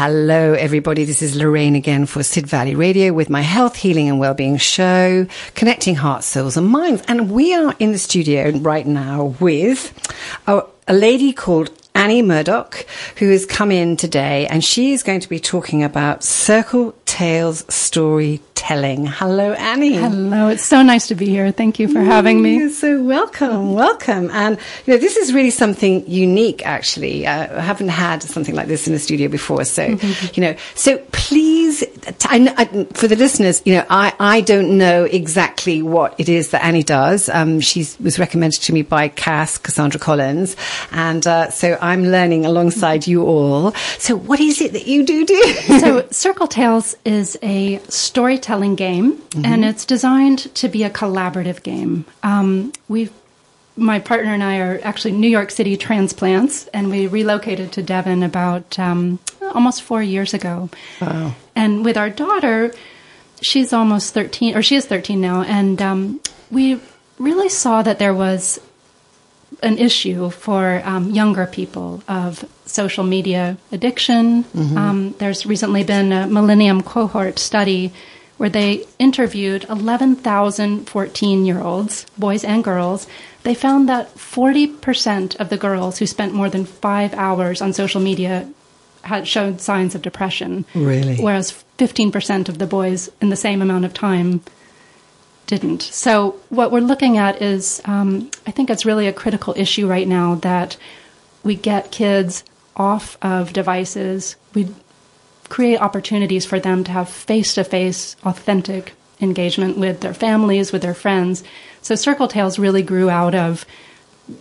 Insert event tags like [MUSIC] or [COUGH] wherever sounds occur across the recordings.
Hello, everybody. This is Lorrayn again for Sid Valley Radio with my health, healing, and well-being show, connecting hearts, souls, and minds. And we are in the studio right now with a, a lady called Annie Murdock, who has come in today, and she is going to be talking about Circle Tales storytelling. Hello, Annie. Hello. It's so nice to be here. Thank you for having me. You're so welcome. Welcome. And, you know, this is really something unique, actually. Uh, I haven't had something like this in the studio before. So, mm-hmm. you know, so please, I, I, for the listeners, you know, I, I don't know exactly what it is that Annie does. Um, she was recommended to me by Cass, Cassandra Collins. And uh, so I'm learning alongside you all. So what is it that you do do? so Circle Tales is a storytelling game, mm-hmm. and it's designed to be a collaborative game. Um, we my partner and I are actually New York City transplants, and we relocated to Devon about um, almost four years ago. Wow. And with our daughter, she's almost 13, or she is 13 now, and um, we really saw that there was an issue for um, younger people of social media addiction. Mm-hmm. Um, there's recently been a Millennium Cohort study where they interviewed 11,000 14 year olds, boys and girls. They found that 40% of the girls who spent more than five hours on social media had showed signs of depression. Really? Whereas 15% of the boys in the same amount of time didn't. So what we're looking at is, um, I think it's really a critical issue right now that we get kids off of devices. We create opportunities for them to have face-to-face, authentic engagement with their families, with their friends. So Circle Tales really grew out of,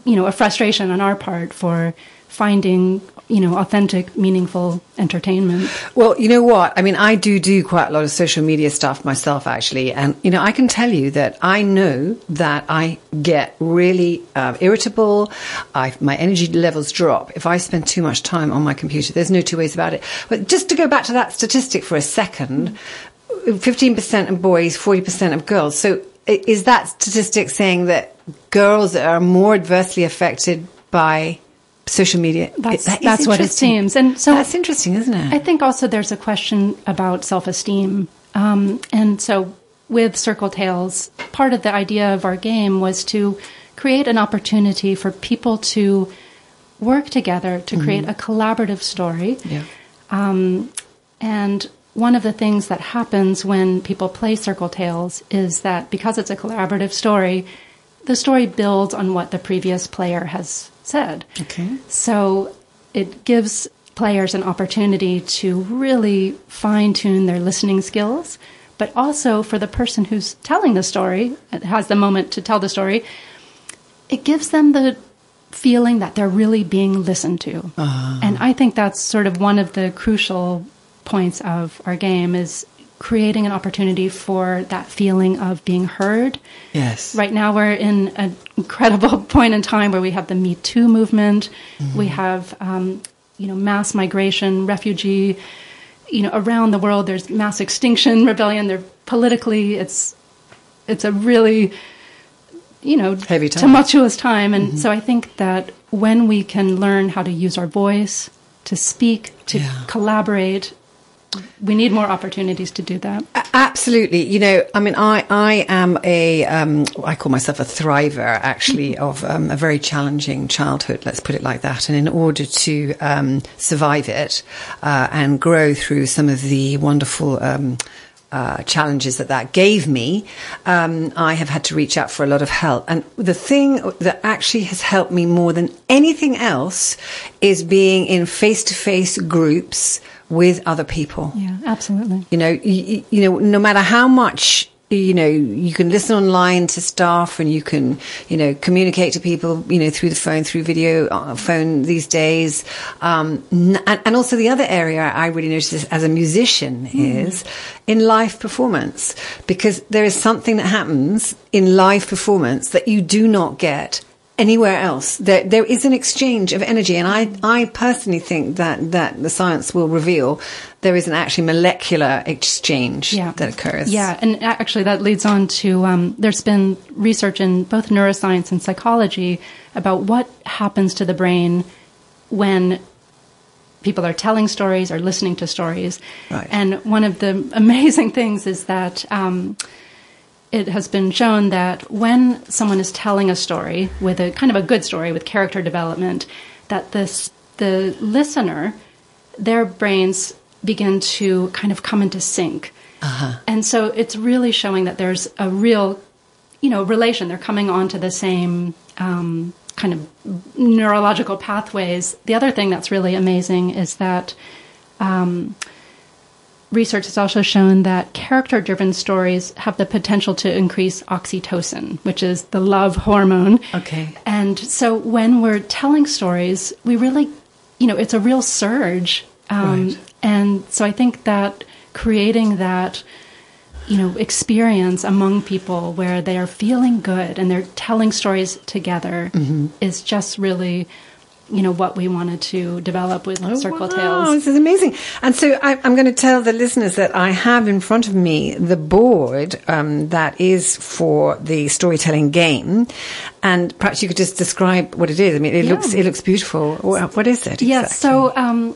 you know, a frustration on our part for finding you know, authentic, meaningful entertainment. Well, you know what? I mean, I do do quite a lot of social media stuff myself, actually. And, you know, I can tell you that I know that I get really uh, irritable. I, my energy levels drop if I spend too much time on my computer. There's no two ways about it. But just to go back to that statistic for a second, 15% of boys, 40% of girls. So is that statistic saying that girls are more adversely affected by social media. That's, that that's what it seems. And so that's interesting, isn't it? I think also there's a question about self-esteem. Um, and so with Circle Tales, part of the idea of our game was to create an opportunity for people to work together to mm-hmm. create a collaborative story. Yeah. Um, and one of the things that happens when people play Circle Tales is that because it's a collaborative story, the story builds on what the previous player has said. Okay. So it gives players an opportunity to really fine tune their listening skills, but also for the person who's telling the story, has the moment to tell the story, it gives them the feeling that they're really being listened to. Uh-huh. And I think that's sort of one of the crucial points of our game is creating an opportunity for that feeling of being heard. Yes. Right now, we're in an incredible [LAUGHS] point in time where we have the Me Too movement, mm-hmm. we have, um, you know, mass migration, refugee. You know, around the world, there's mass extinction [LAUGHS] rebellion. There politically, it's it's a really you know Heavy time. tumultuous time, and mm-hmm. so I think that when we can learn how to use our voice to speak, to yeah. collaborate, we need more opportunities to do that. Absolutely. You know, I mean, I, I am a, um, I call myself a thriver actually [LAUGHS] of um, a very challenging childhood, let's put it like that. And in order to um, survive it uh, and grow through some of the wonderful um, uh, challenges that that gave me, um, I have had to reach out for a lot of help. And the thing that actually has helped me more than anything else is being in face to face groups with other people. Yeah, absolutely. You know, you, you know, no matter how much you know, you can listen online to staff and you can, you know, communicate to people, you know, through the phone, through video uh, phone these days. Um, and, and, also the other area I really notice as a musician mm. is in live performance, because there is something that happens in live performance that you do not get anywhere else. There, there is an exchange of energy, and I, I personally think that that the science will reveal there is an actually molecular exchange yeah. that occurs. Yeah, and actually that leads on to um, there's been research in both neuroscience and psychology about what happens to the brain when people are telling stories or listening to stories. Right. And one of the [LAUGHS] amazing things is that um, it has been shown that when someone is telling a story with a kind of a good story with character development, that this the listener, their brains begin to kind of come into sync. Uh-huh. And so it's really showing that there's a real, you know, relation. They're coming onto the same um, kind of neurological pathways. The other thing that's really amazing is that um, research has also shown that character driven stories have the potential to increase oxytocin, which is the love hormone. Okay. And so when we're telling stories, we really, you know, it's a real surge. Um, Right. And so I think that creating that, you know, experience among people where they are feeling good and they're telling stories together Mm-hmm. is just really, you know, what we wanted to develop with Circle Tales. Oh, wow, Tales. This is amazing. And so I, I'm going to tell the listeners that I have in front of me the board um, that is for the storytelling game, and perhaps you could just describe what it is. I mean, it Yeah. looks it looks beautiful. Wha- What is it? Yes. So, um,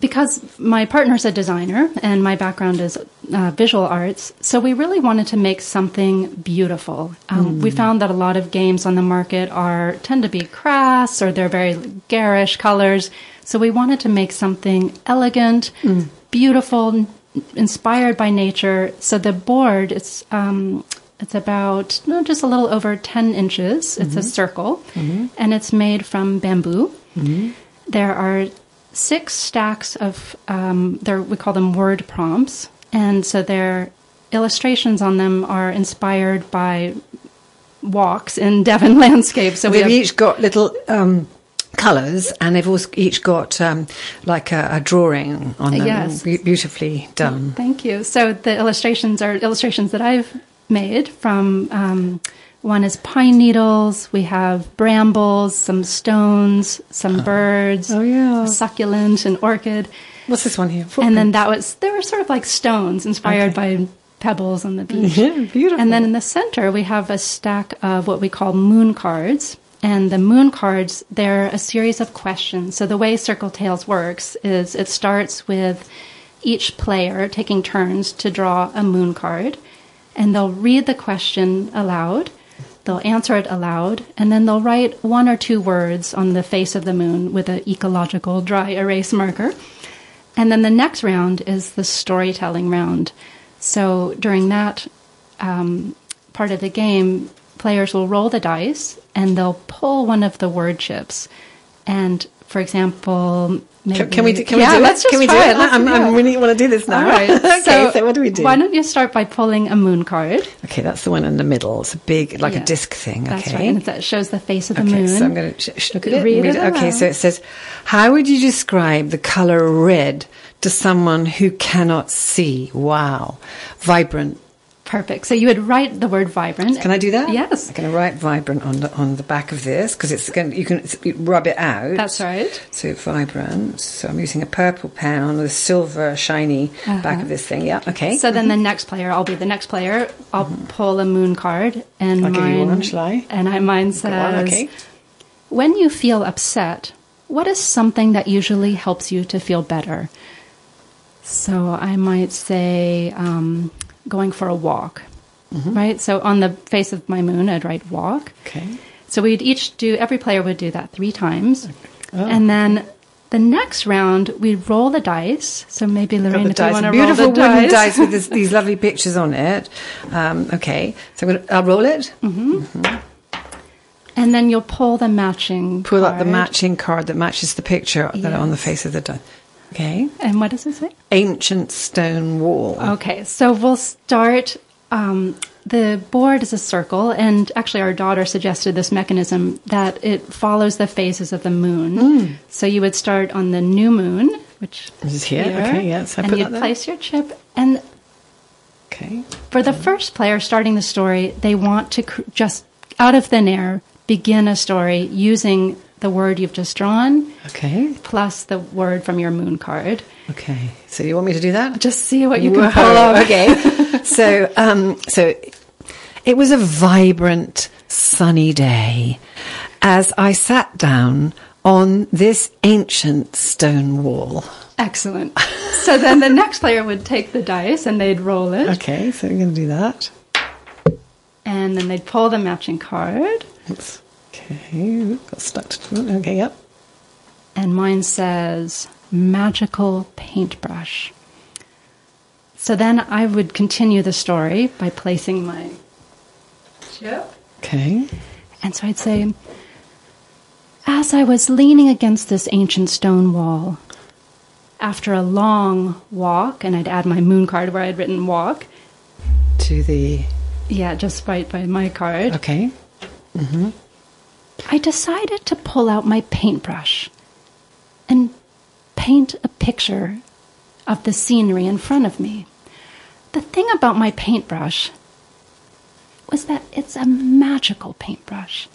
because my partner's a designer and my background is uh, visual arts, so we really wanted to make something beautiful. Um, We found that a lot of games on the market are tend to be crass or they're very garish colors. So we wanted to make something elegant, beautiful, n- inspired by nature. So the board it's um, it's about no, just a little over ten inches. It's a circle, and it's made from bamboo. There are six stacks of um, they're, we call them word prompts, and so their illustrations on them are inspired by walks in [LAUGHS] Devon landscape. So we have, each got little. Um, Colours, and they've also each got um, like a, a drawing on them, Yes. Be- beautifully done. Thank you. So the illustrations are illustrations that I've made from. Um, one is pine needles. We have brambles, some stones, some birds. Oh, yeah. succulent, an orchid. What's this one here? and then that was they were sort of like stones inspired by pebbles on the [LAUGHS] beach. Yeah, beautiful. And then in the center we have a stack of what we call moon cards. And the moon cards, they're a series of questions. So the way Circle Tales works is it starts with each player taking turns to draw a moon card, and they'll read the question aloud. They'll answer it aloud, and then they'll write one or two words on the face of the moon with an ecological dry erase marker. And then the next round is the storytelling round. So during that um, part of the game, players will roll the dice and they'll pull one of the word chips. And for example, maybe, Can, we do, can yeah, we do let's it? just Can we do try it? I'm, I it. really want to do this now. All right. [LAUGHS] okay, so, what do we do? Why don't you start by pulling a moon card? Okay, that's the one in the middle. It's a big, like Yeah. a disc thing. That's okay. right. And that shows the face of the Okay, moon. so I'm going to sh- sh- look at it. Read it Okay, so it says, "How would you describe the color red to someone who cannot see?" Wow, vibrant. Perfect. So you would write the word vibrant. Can I do that? Yes. I'm going to write vibrant on the on the back of this because it's going. You can rub it out. That's right. So vibrant. So I'm using a purple pen on the silver shiny back of this thing. Yeah. Okay. Uh-huh. So then the next player, I'll be the next player. I'll pull a moon card, and I'll give mine, you one, shall I? And I, mine says, okay. "When you feel upset, what is something that usually helps you to feel better?" So I might say, um, going for a walk, Mm-hmm. right? So on the face of my moon, I'd write walk. Okay. So we'd each do, every player would do that three times. Oh, and then the next round, we'd roll the dice. So maybe Lorrayn, the if you want to roll beautiful the wooden dice. dice with this, [LAUGHS] these lovely pictures on it. Um, okay, so I'm gonna, I'll roll it. And then you'll pull the matching. Pull out the card. matching card that matches the picture that on the face of the dice. Okay, And what does it say? ancient stone wall. Okay, so we'll start. Um, the board is a circle, and actually, our daughter suggested this mechanism that it follows the phases of the moon. Hmm. So you would start on the new moon, which is here, okay, yeah, so I and there. place your chip. And Okay, for the first player starting the story, they want to cr- just out of thin air begin a story using the word you've just drawn okay, plus the word from your moon card. okay. So you want me to do that? Just see what you can pull off. Okay. so, um, so it was a vibrant, sunny day as I sat down on this ancient stone wall. Excellent. so then the next player would take the dice and they'd roll it. Okay, so we're going to do that. And then they'd pull the matching card. Oops. Okay, got stuck to Okay, yep. And mine says magical paintbrush. So then I would continue the story by placing my chip. Okay. And so I'd say, as I was leaning against this ancient stone wall, after a long walk, and I'd add my moon card where I'd written walk. To the. Yeah, just by, by my card. Okay. Mm-hmm. I decided to pull out my paintbrush and paint a picture of the scenery in front of me. The thing about my paintbrush was that it's a magical paintbrush.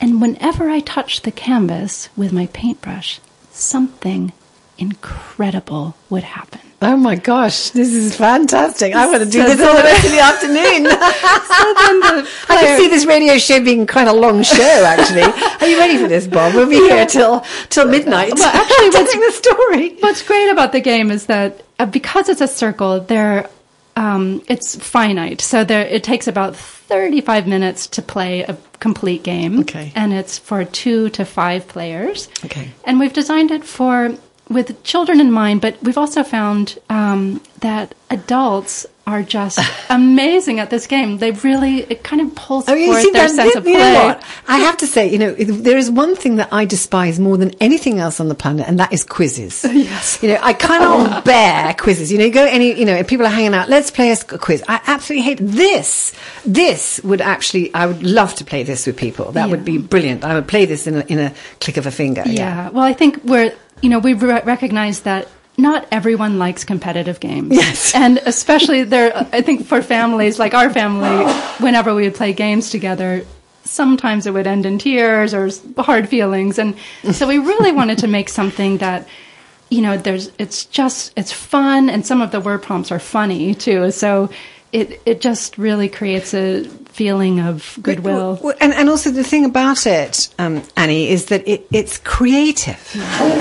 And whenever I touch the canvas with my paintbrush, something incredible would happen. Oh my gosh, this is fantastic. I want to do so this all the rest of the afternoon. [LAUGHS] so the I can see this radio show being quite a long show, actually. Are you ready for this, Bob? We'll be yeah. here till, till midnight. Well, actually, [LAUGHS] what's, the story. What's great about the game is that uh, because it's a circle, there um, it's finite. So there, it takes about 35 minutes to play a complete game. Okay. And it's for two to five players. Okay. And we've designed it for with children in mind, but we've also found um, that adults are just [LAUGHS] amazing at this game. They really it kind of pulls oh, forth see, their sense of play. You know? I have to say, you know, there is one thing that I despise more than anything else on the planet, and that is quizzes. [LAUGHS] yes, you know, I cannot bear quizzes. You know, you go any, you know, if people are hanging out, let's play a quiz. I absolutely hate this. This would actually, I would love to play this with people. That yeah. would be brilliant. I would play this in a, in a click of a finger. Yeah. yeah. Well, I think we're you know, we re- recognize that not everyone likes competitive games. Yes. [LAUGHS] And especially there, I think for families like our family, whenever we would play games together, sometimes it would end in tears or hard feelings. And so we really [LAUGHS] wanted to make something that, you know, there's, it's just, it's fun. And some of the word prompts are funny too. So it, it just really creates a feeling of goodwill. Well, and, and also the thing about it, um, Annie, is that it, it's creative.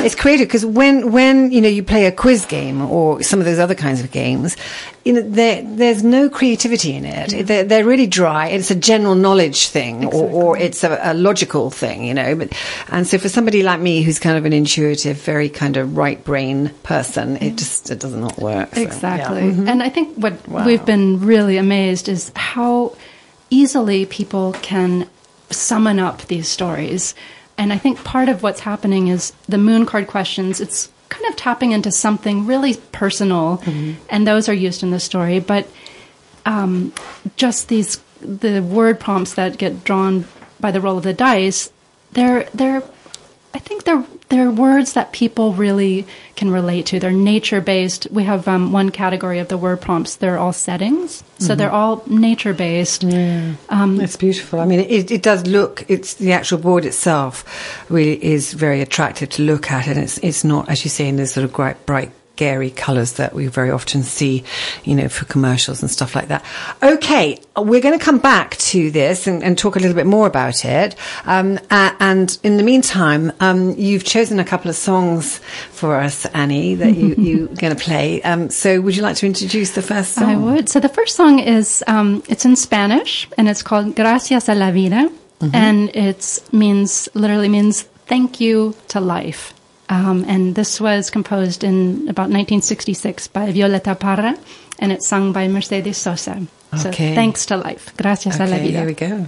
It's creative because when, when, you know, you play a quiz game or some of those other kinds of games, you know, there, there's no creativity in it. Yeah. They're, they're, really dry. It's a general knowledge thing exactly. or, or, it's a, a, logical thing, you know. But, and so for somebody like me who's kind of an intuitive, very kind of right brain person, it just, it does not work. So, exactly. Yeah. Mm-hmm. And I think what wow. we've been really amazed is how, easily people can summon up these stories. And I think part of what's happening is the moon card questions, it's kind of tapping into something really personal, mm-hmm. and those are used in the story. But um, just these, the word prompts that get drawn by the roll of the dice, they're, they're I think they're they're words that people really can relate to. They're nature based. We have um, one category of the word prompts. They're all settings, so mm-hmm. they're all nature based. Yeah, um, that's beautiful. I mean, it, it does look. It's the actual board itself really is very attractive to look at, and it's it's not as you say in this sort of bright bright gary colours that we very often see, you know, for commercials and stuff like that. Okay, we're going to come back to this and, and talk a little bit more about it. Um, and in the meantime, um, you've chosen a couple of songs for us, Annie, that you, [LAUGHS] you're going to play. Um, so would you like to introduce the first song? I would. So the first song is, um, it's in Spanish and it's called Gracias a la vida. Mm-hmm. And it means, literally means thank you to life. Um, and this was composed in about 1966 by Violeta Parra, and it's sung by Mercedes Sosa. Okay. So thanks to life. Gracias okay, a la vida. Here we go.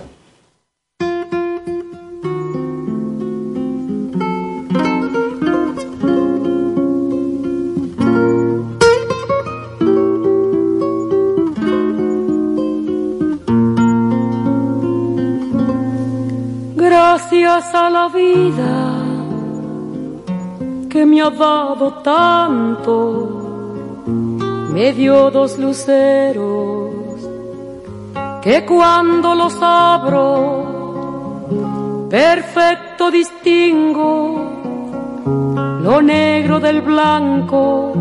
Gracias a la vida que me ha dado tanto, me dio dos luceros que cuando los abro, perfecto distingo lo negro del blanco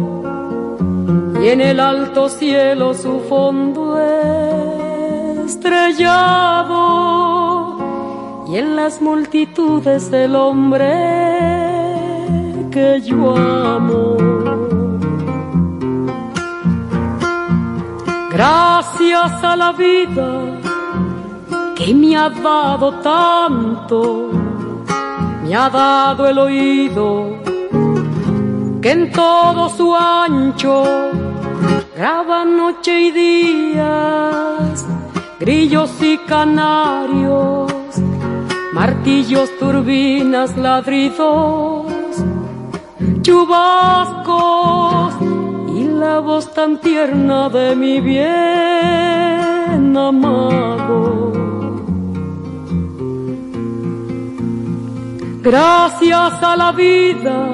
y en el alto cielo su fondo estrellado y en las multitudes del hombre que yo amo. Gracias a la vida que me ha dado tanto, me ha dado el oído que en todo su ancho graba noche y días, grillos y canarios, martillos, turbinas, ladridos, chubascos y la voz tan tierna de mi bien amado. Gracias a la vida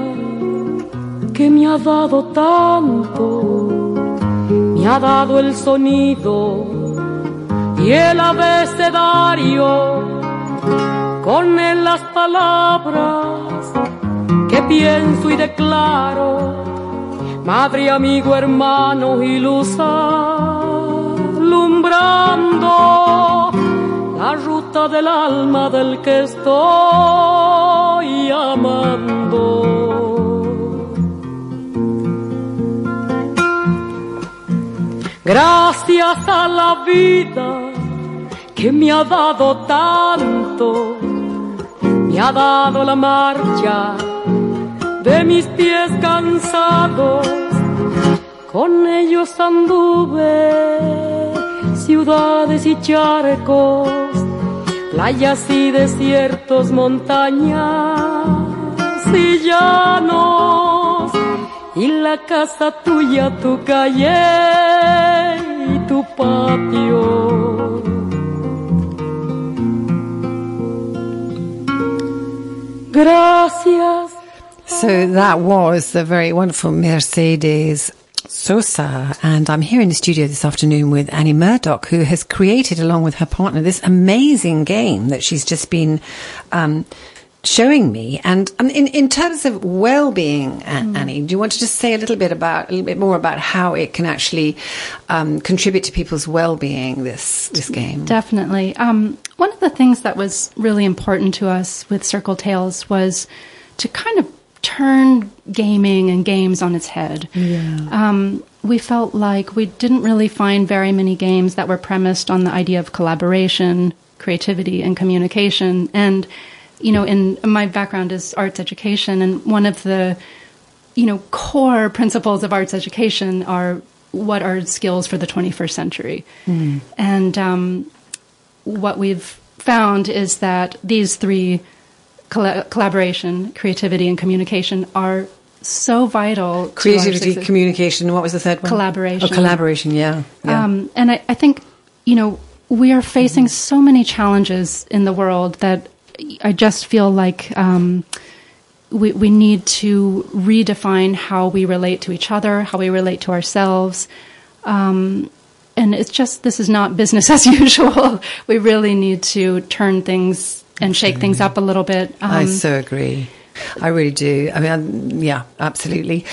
que me ha dado tanto, me ha dado el sonido y el abecedario, con él las palabras pienso y declaro, madre, amigo, hermano y luz alumbrando la ruta del alma del que estoy amando. Gracias a la vida que me ha dado tanto, me ha dado la marcha de mis pies cansados, con ellos anduve ciudades y charcos, playas y desiertos, montañas y llanos, y la casa tuya, tu calle y tu patio. Gracias. So that was the very wonderful Mercedes Sosa, and I'm here in the studio this afternoon with Annie Murdock, who has created, along with her partner, this amazing game that she's just been um, showing me. And um, in in terms of well-being, mm. Annie, do you want to just say a little bit about a little bit more about how it can actually um, contribute to people's well-being? This this game definitely. Um, one of the things that was really important to us with Circle Tales was to kind of turn gaming and games on its head. Yeah. Um, we felt like we didn't really find very many games that were premised on the idea of collaboration, creativity, and communication. And, you know, in my background is arts education, and one of the, you know, core principles of arts education are what are skills for the 21st century. Mm. And um, what we've found is that these three coll- collaboration, creativity, and communication are so vital. Creativity, communication. What was the third one? Collaboration. Oh, collaboration. Yeah. yeah. Um, and I, I, think you know we are facing mm-hmm. so many challenges in the world that I just feel like. Um, we, we need to redefine how we relate to each other, how we relate to ourselves. Um, and it's just, this is not business [LAUGHS] as usual. we really need to turn things and shake things up a little bit. Um, I so agree. I really do. I mean, yeah, absolutely.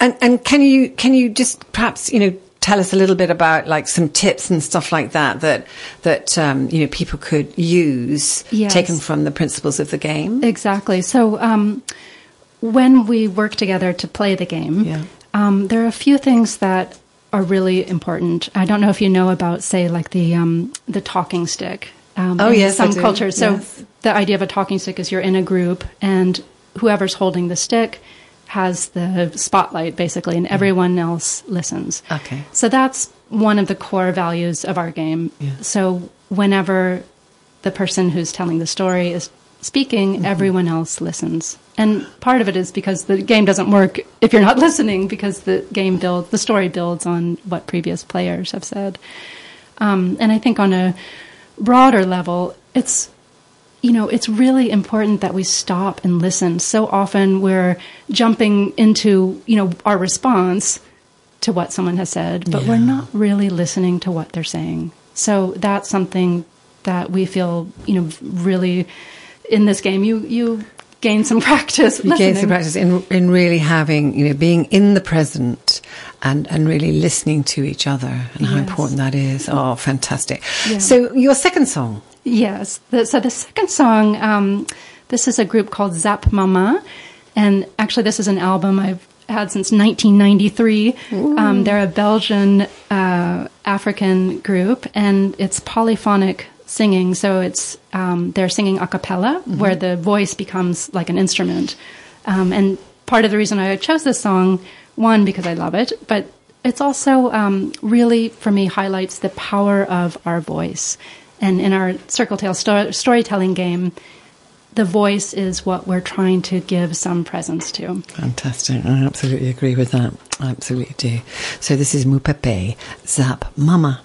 And and can you can you just perhaps you know tell us a little bit about like some tips and stuff like that that that um, you know people could use yes. taken from the principles of the game? Exactly. So um, when we work together to play the game, yeah. um, there are a few things that are really important. I don't know if you know about, say, like the um, the talking stick um, oh, yes, some cultures. So yes. The idea of a talking stick is you're in a group and whoever's holding the stick has the spotlight basically and everyone else listens. Okay. So that's one of the core values of our game. Yeah. So whenever the person who's telling the story is speaking, mm-hmm. everyone else listens. And part of it is because the game doesn't work if you're not [LAUGHS] listening because the game builds, the story builds on what previous players have said. Um, and I think on a broader level, it's you know, it's really important that we stop and listen. So often we're jumping into, you know, our response to what someone has said, but yeah. we're not really listening to what they're saying. So that's something that we feel, you know, really in this game you you gain some [LAUGHS] practice. You gain some practice in in really having, you know, being in the present and, and really listening to each other and yes. how important that is. Oh, fantastic. Yeah. So, your second song? Yes. The, so, the second song, um, this is a group called Zap Mama. And actually, this is an album I've had since 1993. Um, they're a Belgian uh, African group, and it's polyphonic singing. So it's um, they're singing a cappella, where the voice becomes like an instrument. Um, and part of the reason I chose this song, one because I love it, but it's also um, really for me highlights the power of our voice. And in our Circle Tale sto- storytelling game, the voice is what we're trying to give some presence to. Fantastic. I absolutely agree with that. I absolutely do. So this is Mupepe, Zap Mama.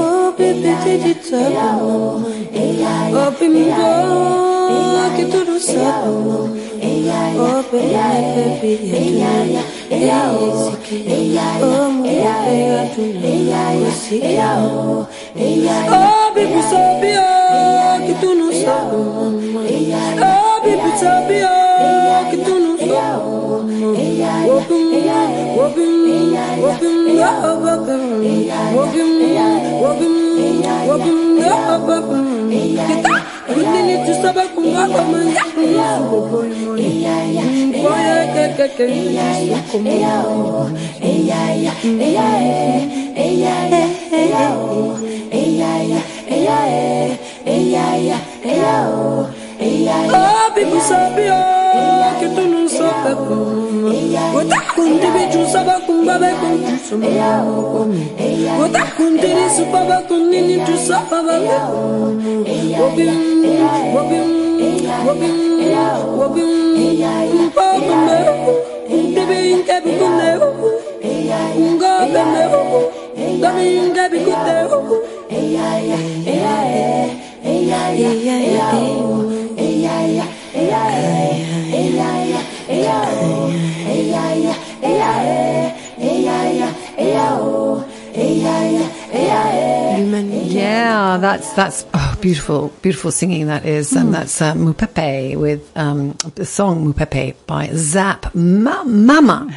Oh, baby, did you tell Oh, baby, boy, que tudo sabe. Oh, baby, baby, oh, Oh, baby, sabe, oh, que tu não sabe. Oh, baby, sabe, oh, que tu não sabe. Whooping, whooping, whooping, oh, whooping, whooping, whooping, whooping, oh, whooping. Kita, kunini tu Unini tusaba kumwako manga Yesu boy moy Boya kekeke Yesu kumwako Eya ya eya eya eya oh. eya eya eya eh. eya eya eya Oh. Eh. oh. Bibu sabio que tu não sabe como. Wata kundi biju saba kumba be kundu suma komi. Wata kundi ni supa ba kundi ni tu saba ba be komi. Wobim, wobim, wobim, wobim. Mpa kumbe, ndibi inke bi kunde. Nga bende, dami inke bi kunde. Yeah, yeah, yeah. Yeah, that's that's beautiful, beautiful singing that is, and that's uh, Mupepe with um, the song Mupepe by Zap Ma- Mama.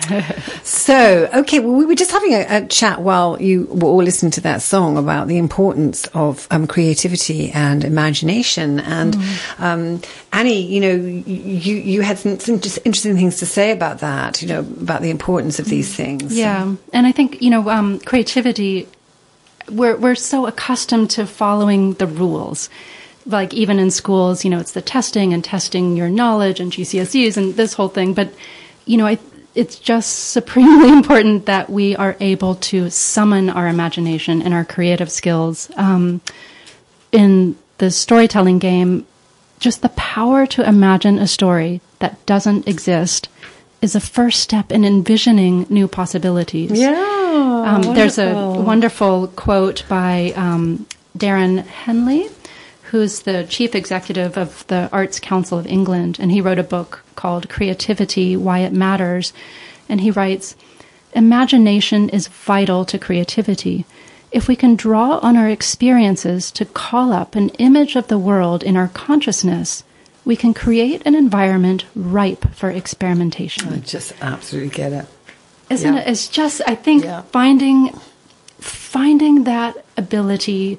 [LAUGHS] so, okay, well, we were just having a, a, chat while you were all listening to that song about the importance of um, creativity and imagination. And um, Annie, you know, you you had some, some just interesting things to say about that. You know, about the importance of these things. Yeah, and I think you know um, creativity. We're we're so accustomed to following the rules, like even in schools, you know, it's the testing and testing your knowledge and GCSEs and this whole thing. But you know, I, it's just supremely [LAUGHS] important that we are able to summon our imagination and our creative skills. Um, in the storytelling game, just the power to imagine a story that doesn't exist is a first step in envisioning new possibilities. Yeah. Um, there's a wonderful quote by um, Darren Henley, who's the chief executive of the Arts Council of England, and he wrote a book called Creativity Why It Matters. And he writes Imagination is vital to creativity. If we can draw on our experiences to call up an image of the world in our consciousness, we can create an environment ripe for experimentation. I just absolutely get it. Isn't Yeah. it? It's just I think Yeah. finding finding that ability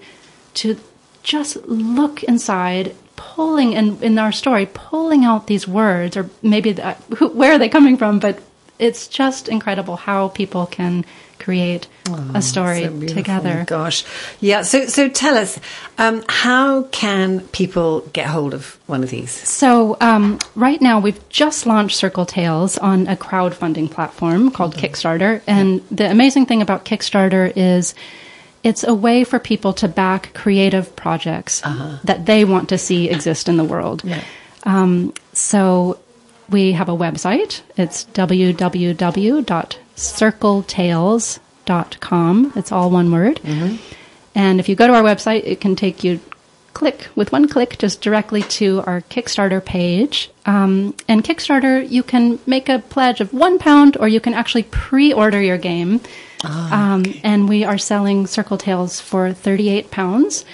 to just look inside, pulling in in our story, pulling out these words, or maybe the, who, where are they coming from? But it's just incredible how people can create a story So together. Gosh, yeah. So, so tell us, um, how can people get hold of one of these? So um, right now we've just launched Circle Tales on a crowdfunding platform called Kickstarter, and the amazing thing about Kickstarter is it's a way for people to back creative projects that they want to see exist in the world. Yeah. Um, so we have a website. It's www.circletales.com. It's all one word. And if you go to our website, it can take you click with one click just directly to our Kickstarter page. Um, and Kickstarter, you can make a pledge of one pound, or you can actually pre-order your game. Ah, um, and we are selling Circle Tales for thirty-eight pounds.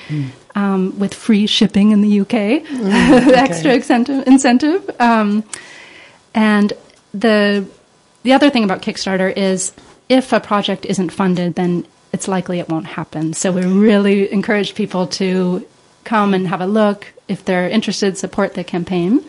Um, with free shipping in the UK, [LAUGHS] extra incentive. incentive. Um, and the the other thing about Kickstarter is if a project isn't funded, then it's likely it won't happen. So we really encourage people to come and have a look. If they're interested, support the campaign.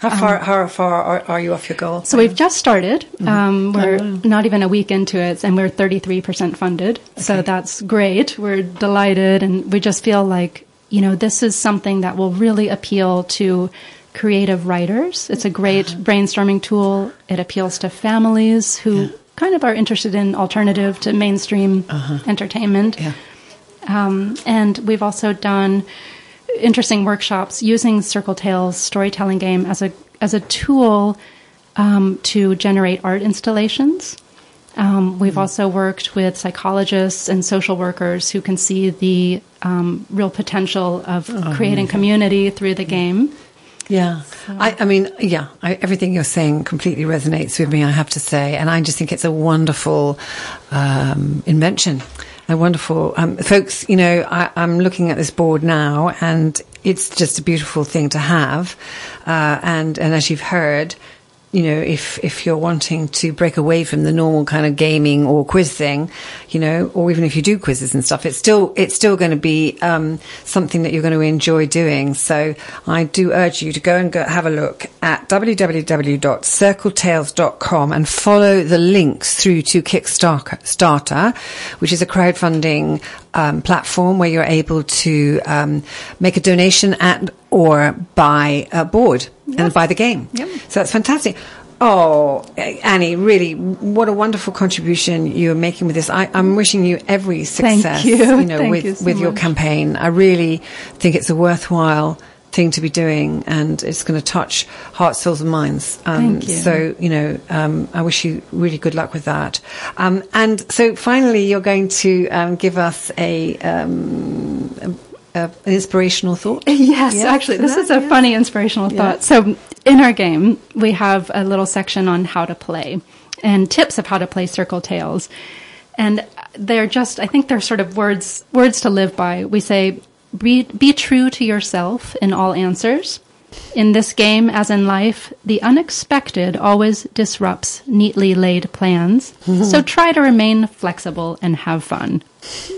How far, how far are, are you off your goal? So we've just started. Um, we're not even a week into it, and we're 33% funded. So that's great. We're delighted, and we just feel like, you know, this is something that will really appeal to creative writers. It's a great brainstorming tool. It appeals to families who kind of are interested in alternative to mainstream entertainment. Yeah. Um, and we've also done interesting workshops using Circle Tales storytelling game as a as a tool um, to generate art installations. Um, we've also worked with psychologists and social workers who can see the um, real potential of creating community through the game. Yeah, I, I mean, yeah, I, everything you're saying completely resonates with me. I have to say, and I just think it's a wonderful um, invention. A wonderful, um, folks. You know, I, I'm looking at this board now, and it's just a beautiful thing to have. Uh, and and as you've heard, you know, if if you're wanting to break away from the normal kind of gaming or quiz thing, you know, or even if you do quizzes and stuff, it's still it's still going to be um, something that you're going to enjoy doing. So I do urge you to go and go have a look at www.circletales.com and follow the links through to Kickstarter, which is a crowdfunding um, platform where you're able to um, make a donation at or buy a board and buy the game. So that's fantastic. Oh, Annie, really, what a wonderful contribution you're making with this. I, I'm wishing you every Thank success, you. know, Thank with, you so with your campaign. I really think it's a worthwhile thing to be doing and it's going to touch hearts, souls and minds. Um, Thank you. So, you know, um, I wish you really good luck with that. Um, and so finally, you're going to um, give us a, um, a, a, an inspirational thought. [LAUGHS] Yes, Yes, actually, this that, is a yes. funny inspirational Yeah. thought. So, in our game, we have a little section on how to play and tips of how to play Circle Tales. And they're just, I think they're sort of words words to live by. We say, be, be true to yourself in all answers. In this game, as in life, the unexpected always disrupts neatly laid plans. [LAUGHS] so try to remain flexible and have fun.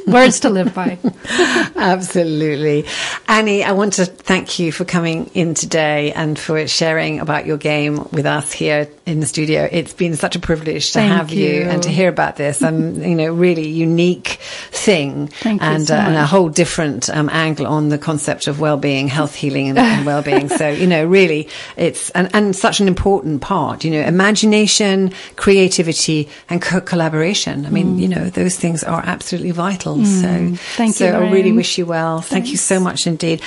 Words to live by. [LAUGHS] Absolutely. Annie, I want to thank you for coming in today and for sharing about your game with us here in the studio. It's been such a privilege to Thank have you. you. and to hear about this, um, [LAUGHS] you know, really unique thing Thank you and, so uh, and a whole different um, angle on the concept of well-being, health healing and, and well-being. so, you know, really it's, and, and such an important part, you know, imagination, creativity and co- collaboration. I mean, you know, those things are absolutely vital. So, Mm. Thank so you, I really wish you well. Thank you so much indeed.